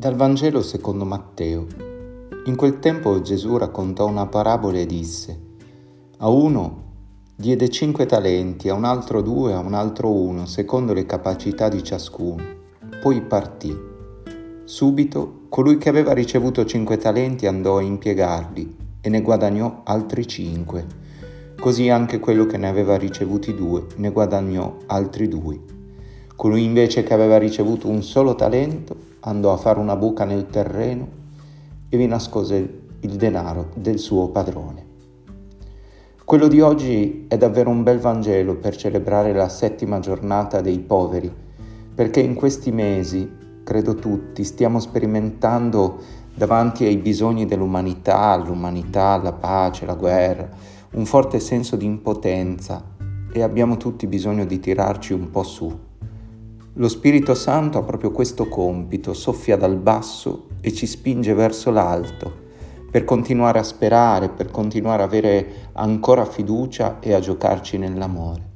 Dal Vangelo secondo Matteo. In quel tempo Gesù raccontò una parabola e disse, a uno diede cinque talenti, a un altro due, a un altro uno, secondo le capacità di ciascuno. Poi partì. Subito colui che aveva ricevuto cinque talenti andò a impiegarli e ne guadagnò altri cinque. Così anche quello che ne aveva ricevuti due ne guadagnò altri due. Colui invece che aveva ricevuto un solo talento andò a fare una buca nel terreno e vi nascose il denaro del suo padrone. Quello di oggi è davvero un bel Vangelo per celebrare la settima giornata dei poveri, perché in questi mesi, credo tutti, stiamo sperimentando davanti ai bisogni dell'umanità, l'umanità, la pace, la guerra, un forte senso di impotenza e abbiamo tutti bisogno di tirarci un po' su. Lo Spirito Santo ha proprio questo compito, soffia dal basso e ci spinge verso l'alto per continuare a sperare, per continuare a avere ancora fiducia e a giocarci nell'amore.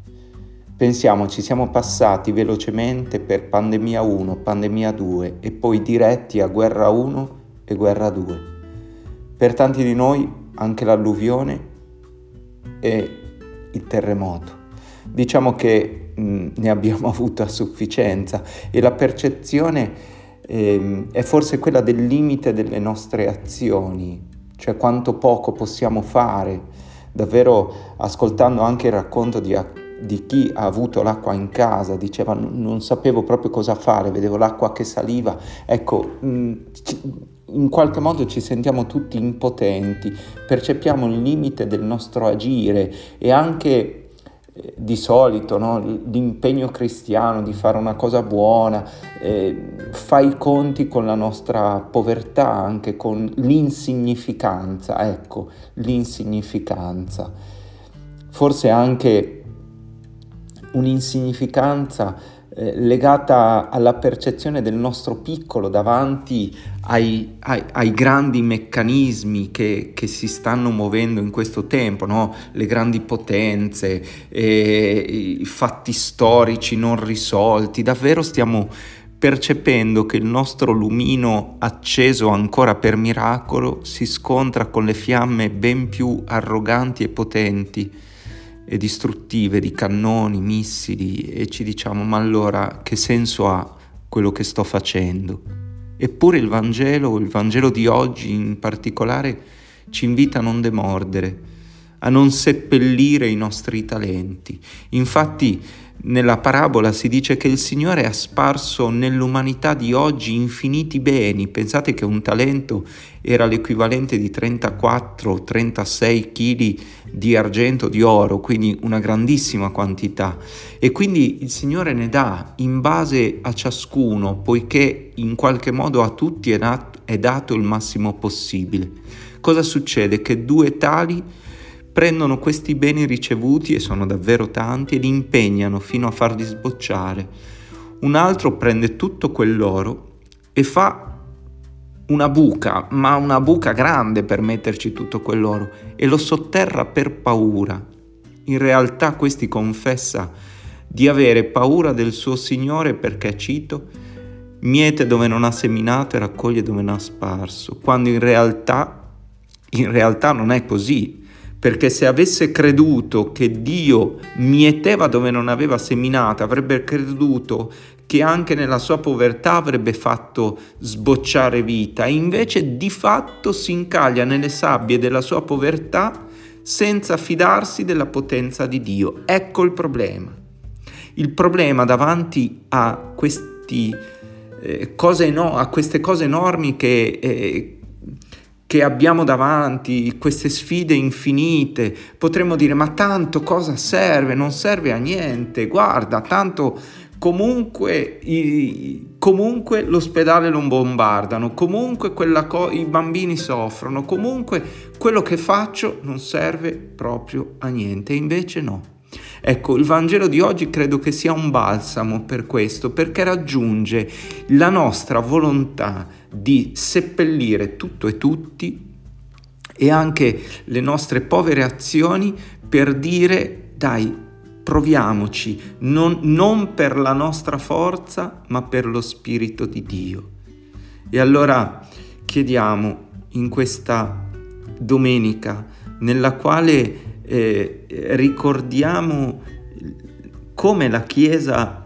Pensiamo, ci siamo passati velocemente per pandemia 1, pandemia 2 e poi diretti a guerra 1 e guerra 2. Per tanti di noi anche l'alluvione e il terremoto. Diciamo che mh, ne abbiamo avuto a sufficienza e la percezione eh, è forse quella del limite delle nostre azioni, cioè quanto poco possiamo fare. Davvero ascoltando anche il racconto di, di chi ha avuto l'acqua in casa, diceva non sapevo proprio cosa fare, vedevo l'acqua che saliva. Ecco, mh, in qualche modo ci sentiamo tutti impotenti, percepiamo il limite del nostro agire e anche di solito no? l'impegno cristiano di fare una cosa buona eh, fa i conti con la nostra povertà, anche con l'insignificanza, ecco, l'insignificanza. Forse anche un'insignificanza eh, legata alla percezione del nostro piccolo davanti ai, ai, ai grandi meccanismi che, che, si stanno muovendo in questo tempo, no? le grandi potenze, eh, i fatti storici non risolti, davvero stiamo percependo che il nostro lumino acceso ancora per miracolo si scontra con le fiamme ben più arroganti e potenti e distruttive di cannoni, missili e ci diciamo ma allora che senso ha quello che sto facendo? Eppure il Vangelo, il Vangelo di oggi in particolare, ci invita a non demordere, a non seppellire i nostri talenti. Infatti nella parabola si dice che il Signore ha sparso nell'umanità di oggi infiniti beni. Pensate che un talento era l'equivalente di 34-36 kg di argento, di oro, quindi una grandissima quantità. E quindi il Signore ne dà in base a ciascuno, poiché in qualche modo a tutti è dato, è dato il massimo possibile. Cosa succede? Che due tali prendono questi beni ricevuti, e sono davvero tanti, e li impegnano fino a farli sbocciare. Un altro prende tutto quell'oro e fa una buca, ma una buca grande per metterci tutto quell'oro, e lo sotterra per paura. In realtà questi confessa di avere paura del suo Signore perché, cito, miete dove non ha seminato e raccoglie dove non ha sparso, quando in realtà, in realtà non è così perché se avesse creduto che Dio mieteva dove non aveva seminato, avrebbe creduto che anche nella sua povertà avrebbe fatto sbocciare vita invece di fatto si incaglia nelle sabbie della sua povertà senza fidarsi della potenza di Dio. Ecco il problema. Il problema davanti a, questi, eh, no, a queste cose enormi che, eh, che abbiamo davanti, queste sfide infinite, potremmo dire ma tanto cosa serve? Non serve a niente, guarda, tanto comunque, i, comunque l'ospedale lo bombardano, comunque co- i bambini soffrono, comunque quello che faccio non serve proprio a niente, invece no. Ecco, il Vangelo di oggi credo che sia un balsamo per questo, perché raggiunge la nostra volontà di seppellire tutto e tutti e anche le nostre povere azioni per dire dai, proviamoci, non, non per la nostra forza, ma per lo Spirito di Dio. E allora chiediamo in questa domenica nella quale eh, ricordiamo come la Chiesa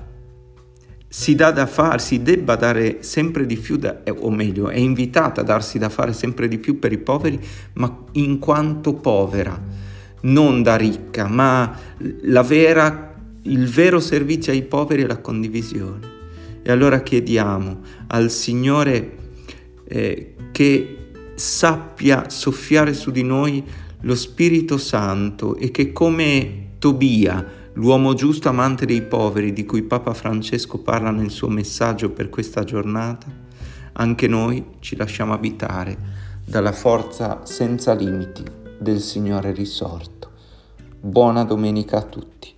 si dà da fare, si debba dare sempre di più, da, eh, o meglio, è invitata a darsi da fare sempre di più per i poveri, ma in quanto povera, non da ricca, ma vera, il vero servizio ai poveri è la condivisione. E allora chiediamo al Signore eh, che sappia soffiare su di noi lo Spirito Santo e che come Tobia, l'uomo giusto amante dei poveri di cui Papa Francesco parla nel suo messaggio per questa giornata, anche noi ci lasciamo abitare dalla forza senza limiti del Signore risorto. Buona domenica a tutti.